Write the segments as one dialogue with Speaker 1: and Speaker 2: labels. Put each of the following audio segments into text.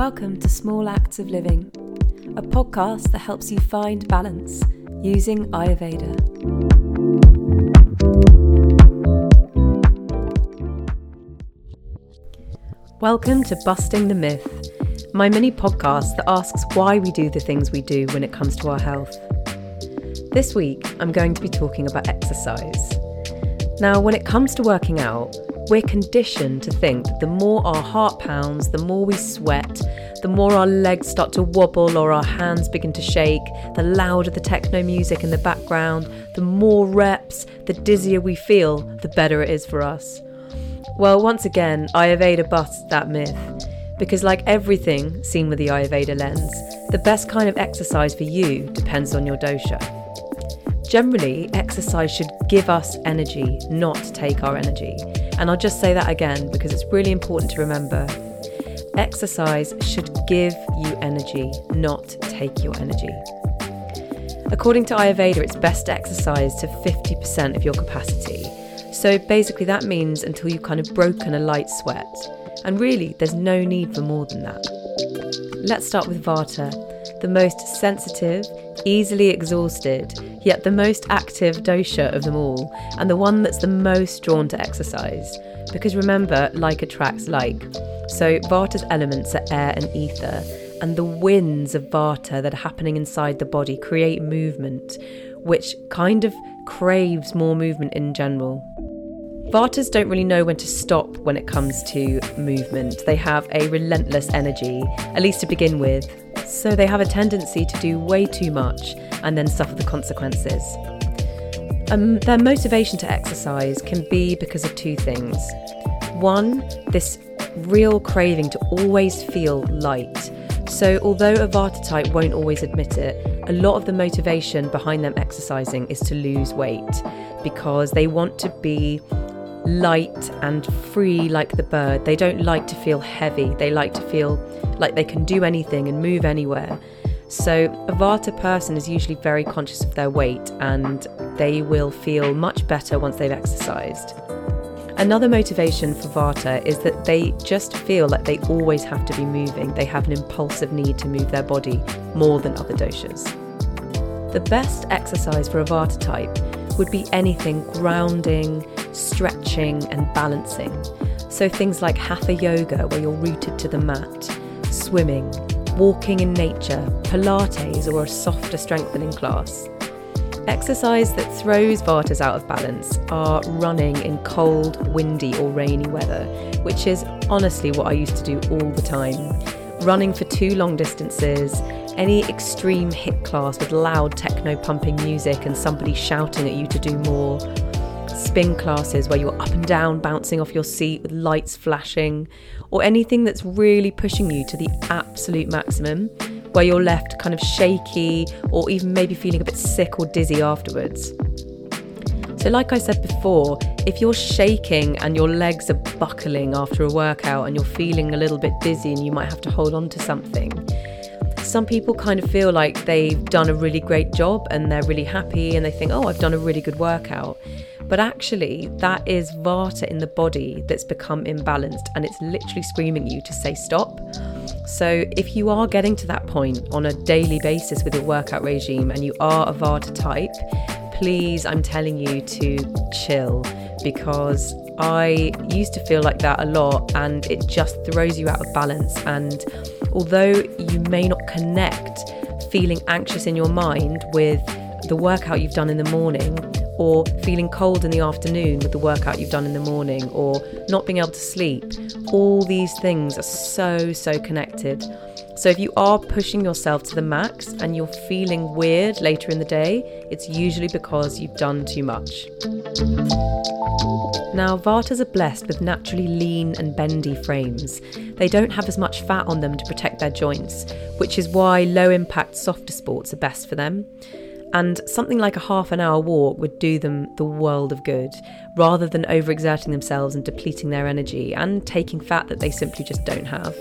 Speaker 1: Welcome to Small Acts of Living, a podcast that helps you find balance using Ayurveda. Welcome to Busting the Myth, my mini podcast that asks why we do the things we do when it comes to our health. This week, I'm going to be talking about exercise. Now, when it comes to working out, we're conditioned to think that the more our heart pounds, the more we sweat, the more our legs start to wobble or our hands begin to shake, the louder the techno music in the background, the more reps, the dizzier we feel, the better it is for us. Well, once again, Ayurveda busts that myth. Because, like everything seen with the Ayurveda lens, the best kind of exercise for you depends on your dosha. Generally, exercise should give us energy, not take our energy. And I'll just say that again because it's really important to remember. Exercise should give you energy, not take your energy. According to Ayurveda, it's best to exercise to 50% of your capacity. So basically, that means until you've kind of broken a light sweat. And really, there's no need for more than that. Let's start with Vata, the most sensitive, easily exhausted, yet the most active dosha of them all, and the one that's the most drawn to exercise. Because remember, like attracts like. So Vata's elements are air and ether, and the winds of Vata that are happening inside the body create movement, which kind of craves more movement in general. Vatas don't really know when to stop when it comes to movement. They have a relentless energy, at least to begin with, so they have a tendency to do way too much and then suffer the consequences. Um, their motivation to exercise can be because of two things. One, this real craving to always feel light. So, although a Vata type won't always admit it, a lot of the motivation behind them exercising is to lose weight because they want to be light and free like the bird. They don't like to feel heavy, they like to feel like they can do anything and move anywhere. So, a Vata person is usually very conscious of their weight and they will feel much better once they've exercised. Another motivation for Vata is that they just feel like they always have to be moving. They have an impulsive need to move their body more than other doshas. The best exercise for a Vata type would be anything grounding, stretching, and balancing. So things like Hatha yoga, where you're rooted to the mat, swimming, walking in nature, Pilates, or a softer strengthening class. Exercise that throws Vatas out of balance are running in cold, windy, or rainy weather, which is honestly what I used to do all the time. Running for too long distances, any extreme HIIT class with loud techno pumping music and somebody shouting at you to do more, spin classes where you're up and down bouncing off your seat with lights flashing, or anything that's really pushing you to the absolute maximum, where you're left kind of shaky or even maybe feeling a bit sick or dizzy afterwards. So, like I said before, if you're shaking and your legs are buckling after a workout and you're feeling a little bit dizzy and you might have to hold on to something, some people kind of feel like they've done a really great job and they're really happy and they think, oh, I've done a really good workout. But actually, that is Vata in the body that's become imbalanced and it's literally screaming you to say stop. So, if you are getting to that point on a daily basis with your workout regime and you are a Vata type, please, I'm telling you to chill because I used to feel like that a lot and it just throws you out of balance. And although you may not connect feeling anxious in your mind with the workout you've done in the morning, or feeling cold in the afternoon with the workout you've done in the morning, or not being able to sleep. All these things are so, so connected. So if you are pushing yourself to the max and you're feeling weird later in the day, it's usually because you've done too much. Now, Vatas are blessed with naturally lean and bendy frames. They don't have as much fat on them to protect their joints, which is why low impact softer sports are best for them. And something like a half an hour walk would do them the world of good, rather than overexerting themselves and depleting their energy and taking fat that they simply just don't have.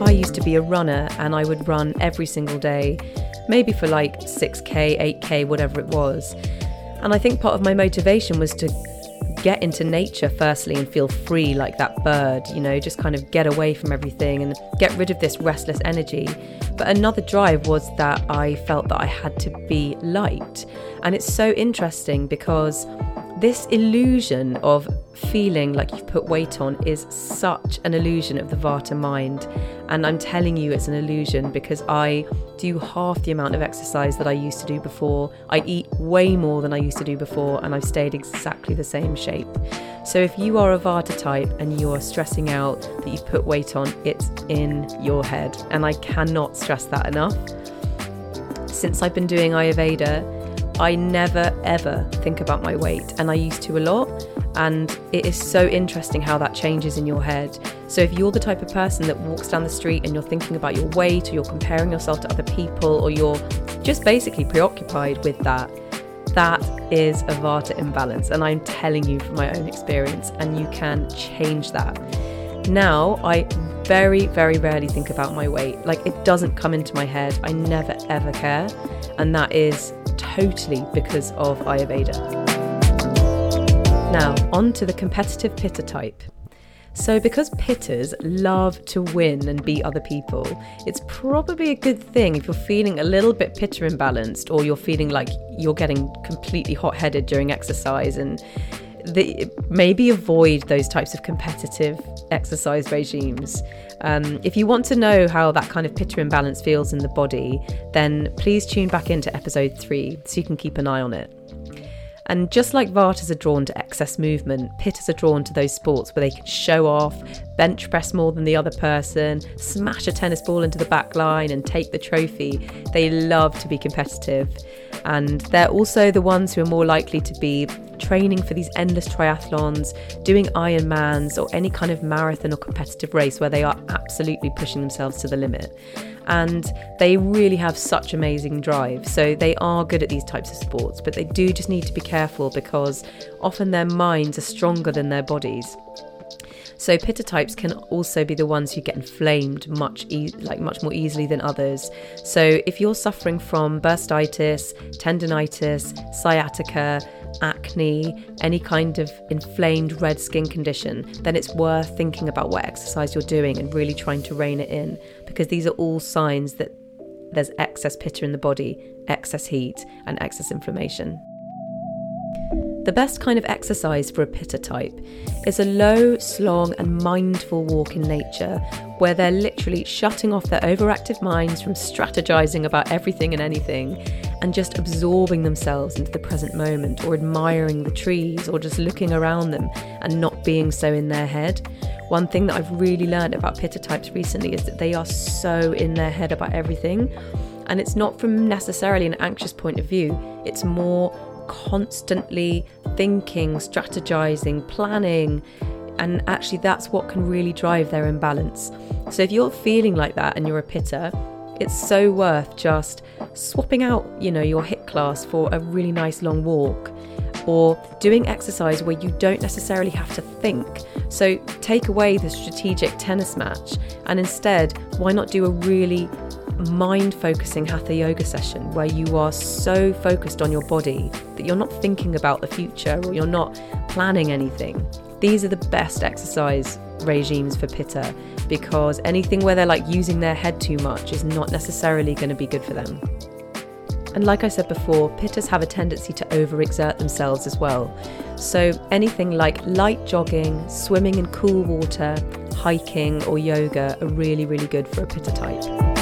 Speaker 1: I used to be a runner and I would run every single day, maybe for like 6k, 8k, whatever it was. And I think part of my motivation was to get into nature firstly and feel free like that bird, you know, just kind of get away from everything and get rid of this restless energy. But another drive was that I felt that I had to be light. And it's so interesting because this illusion of feeling like you've put weight on is such an illusion of the Vata mind. And I'm telling you, it's an illusion because I do half the amount of exercise that I used to do before. I eat way more than I used to do before, and I've stayed exactly the same shape. So if you are a Vata type and you're stressing out that you've put weight on, it's in your head. And I cannot stress that enough. Since I've been doing Ayurveda, I never ever think about my weight, and I used to a lot. And it is so interesting how that changes in your head. So, if you're the type of person that walks down the street and you're thinking about your weight, or you're comparing yourself to other people, or you're just basically preoccupied with that, that is a Vata imbalance. And I'm telling you from my own experience, and you can change that. Now, I very, very rarely think about my weight. Like, it doesn't come into my head. I never, ever care. And that is totally because of Ayurveda. Now, on to the competitive pitta type. So, because pittas love to win and beat other people, it's probably a good thing if you're feeling a little bit pitta imbalanced or you're feeling like you're getting completely hot headed during exercise and the, maybe avoid those types of competitive exercise regimes. Um, if you want to know how that kind of pitta imbalance feels in the body, then please tune back into episode three so you can keep an eye on it. And just like Vatas are drawn to excess movement, Pittas are drawn to those sports where they can show off, bench press more than the other person, smash a tennis ball into the back line and take the trophy. They love to be competitive. And they're also the ones who are more likely to be training for these endless triathlons, doing Ironmans, or any kind of marathon or competitive race where they are absolutely pushing themselves to the limit. And they really have such amazing drive. So they are good at these types of sports, but they do just need to be careful because often their minds are stronger than their bodies. So pitta types can also be the ones who get inflamed much e- like much more easily than others. So if you're suffering from bursitis, tendonitis, sciatica, acne, any kind of inflamed red skin condition, then it's worth thinking about what exercise you're doing and really trying to rein it in because these are all signs that there's excess pitta in the body, excess heat, and excess inflammation. The best kind of exercise for a pitta type is a low, slong, and mindful walk in nature where they're literally shutting off their overactive minds from strategizing about everything and anything and just absorbing themselves into the present moment or admiring the trees or just looking around them and not being so in their head. One thing that I've really learned about pitta types recently is that they are so in their head about everything. And it's not from necessarily an anxious point of view, it's more constantly thinking, strategizing, planning. And actually, that's what can really drive their imbalance. So, if you're feeling like that and you're a pitta, it's so worth just swapping out, you know, your HIIT class for a really nice long walk or doing exercise where you don't necessarily have to think. So take away the strategic tennis match and instead, why not do a really mind focusing hatha yoga session where you are so focused on your body that you're not thinking about the future or you're not planning anything. These are the best exercise regimes for pitta because anything where they're like using their head too much is not necessarily going to be good for them. And like I said before, pittas have a tendency to overexert themselves as well. So anything like light jogging, swimming in cool water, hiking, or yoga are really, really good for a pitta type.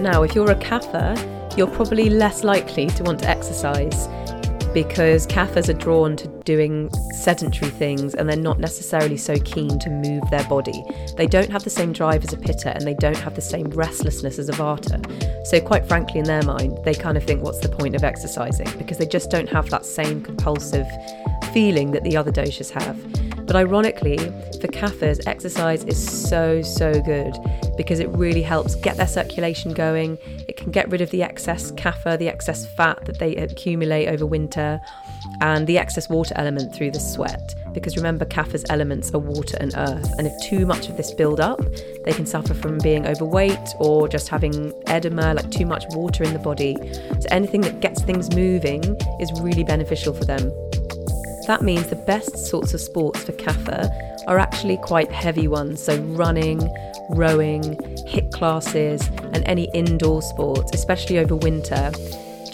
Speaker 1: Now, if you're a kapha, you're probably less likely to want to exercise because kaphas are drawn to doing sedentary things and they're not necessarily so keen to move their body. They don't have the same drive as a pitta and they don't have the same restlessness as a vata. So, quite frankly, in their mind, they kind of think, what's the point of exercising? Because they just don't have that same compulsive feeling that the other doshas have. But ironically, for kaphas, exercise is so, so good because it really helps get their circulation going. It can get rid of the excess kapha, the excess fat that they accumulate over winter, and the excess water element through the sweat. Because remember, kapha's elements are water and earth, and if too much of this build up, they can suffer from being overweight or just having edema, like too much water in the body. So anything that gets things moving is really beneficial for them. That means the best sorts of sports for Kapha are actually quite heavy ones. So, running, rowing, HIIT classes, and any indoor sports, especially over winter.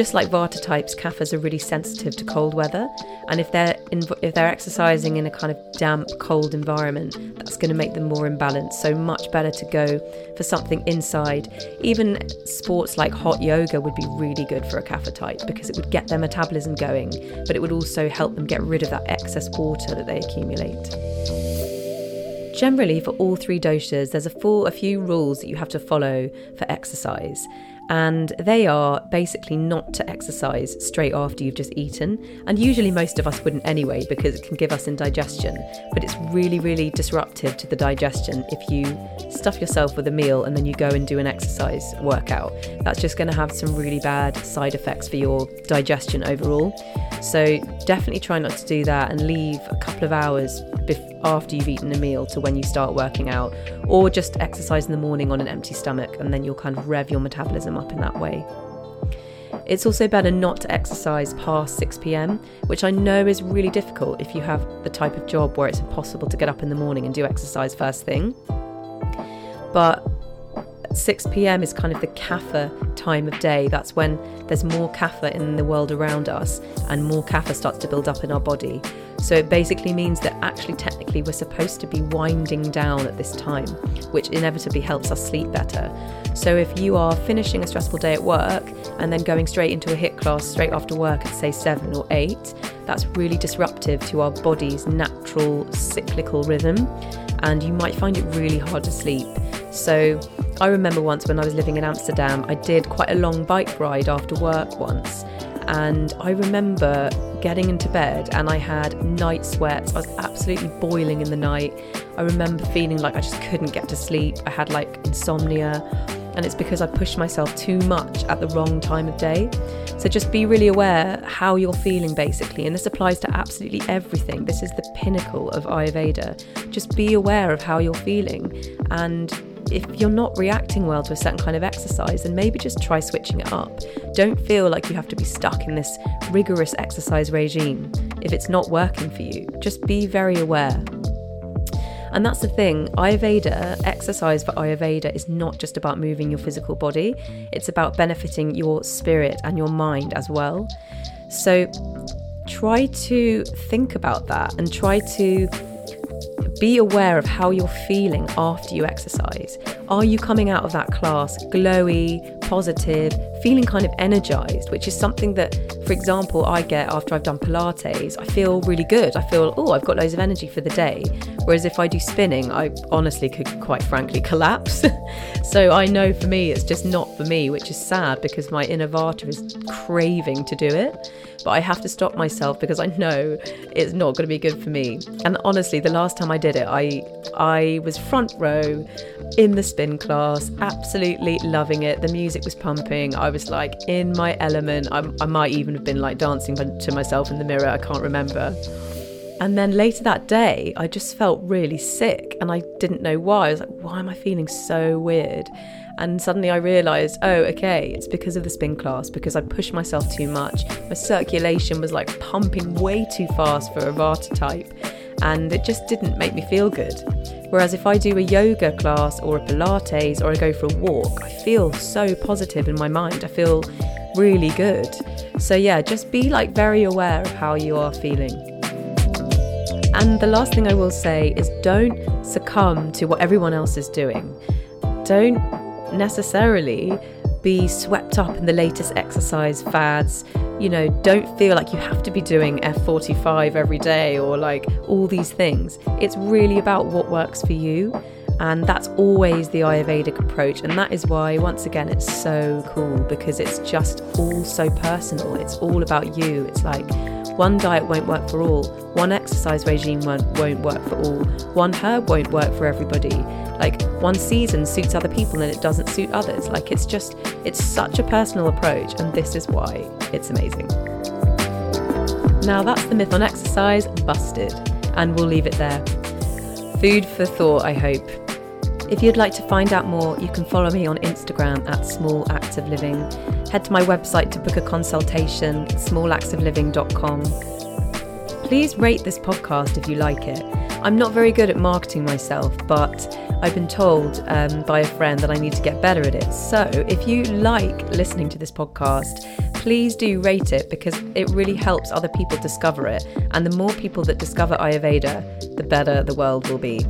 Speaker 1: Just like Vata types, Kaphas are really sensitive to cold weather, and if they're if they're exercising in a kind of damp, cold environment, that's going to make them more imbalanced. So much better to go for something inside. Even sports like hot yoga would be really good for a Kapha type because it would get their metabolism going, but it would also help them get rid of that excess water that they accumulate. Generally, for all three doshas, there's a full a few rules that you have to follow for exercise and they are basically not to exercise straight after you've just eaten. And usually, most of us wouldn't anyway because it can give us indigestion. But it's really, really disruptive to the digestion if you stuff yourself with a meal and then you go and do an exercise workout. That's just going to have some really bad side effects for your digestion overall. So, definitely try not to do that and leave a couple of hours after you've eaten a meal to when you start working out, or just exercise in the morning on an empty stomach, and then you'll kind of rev your metabolism up in that way. It's also better not to exercise past 6 pm, which I know is really difficult if you have the type of job where it's impossible to get up in the morning and do exercise first thing. But 6 pm is kind of the kapha time of day. That's when there's more kapha in the world around us and more kapha starts to build up in our body. So it basically means that actually, technically, we're supposed to be winding down at this time, which inevitably helps us sleep better. So if you are finishing a stressful day at work and then going straight into a HIIT class straight after work at say seven or eight, that's really disruptive to our body's natural cyclical rhythm, and you might find it really hard to sleep. So I remember once when I was living in Amsterdam, I did quite a long bike ride after work once. And I remember getting into bed and I had night sweats. I was absolutely boiling in the night. I remember feeling like I just couldn't get to sleep. I had like insomnia. And it's because I pushed myself too much at the wrong time of day. So just be really aware how you're feeling, basically. And this applies to absolutely everything. This is the pinnacle of Ayurveda. Just be aware of how you're feeling and if you're not reacting well to a certain kind of exercise, then maybe just try switching it up. Don't feel like you have to be stuck in this rigorous exercise regime if it's not working for you. Just be very aware. And that's the thing Ayurveda, exercise for Ayurveda, is not just about moving your physical body, it's about benefiting your spirit and your mind as well. So try to think about that and try to be aware of how you're feeling after you exercise. Are you coming out of that class glowy, positive, feeling kind of energized, which is something that, for example, I get after I've done Pilates. I feel really good. I feel, oh, I've got loads of energy for the day. Whereas if I do spinning, I honestly could quite frankly collapse. so I know for me, it's just not for me, which is sad because my inner Vata is craving to do it but I have to stop myself because I know it's not going to be good for me. And honestly, the last time I did it, I I was front row in the spin class, absolutely loving it. The music was pumping. Was like in my element. I, I might even have been like dancing to myself in the mirror. I can't remember. And then later that day, I just felt really sick and I didn't know why. I was like, why am I feeling so weird? And suddenly I realised, oh, okay, it's because of the spin class, because I pushed myself too much. My circulation was like pumping way too fast for a Vata type, and it just didn't make me feel good. Whereas if I do a yoga class or a Pilates or I go for a walk, I feel so positive in my mind. I feel really good. So, yeah, just be like very aware of how you are feeling. And the last thing I will say is don't succumb to what everyone else is doing. Don't necessarily be swept up in the latest exercise fads. You know, don't feel like you have to be doing F45 every day or like all these things. It's really about what works for you. And that's always the Ayurvedic approach. And that is why, once again, it's so cool because it's just all so personal. It's all about you. It's like one diet won't work for all, one exercise regime won't, work for all, one herb won't work for everybody. Like one season suits other people and it doesn't suit others. Like it's just, it's such a personal approach, and this is why it's amazing. Now that's the myth on exercise busted, and we'll leave it there. Food for thought, I hope. If you'd like to find out more, you can follow me on Instagram at Small Acts of Living. Head to my website to book a consultation, smallactsofliving.com. Please rate this podcast if you like it. I'm not very good at marketing myself, but I've been told um, by a friend that I need to get better at it. So if you like listening to this podcast, please do rate it because it really helps other people discover it. And the more people that discover Ayurveda, the better the world will be.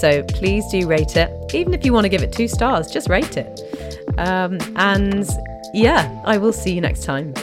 Speaker 1: So please do rate it. Even if you want to give it two stars, just rate it. Um, and yeah, I will see you next time.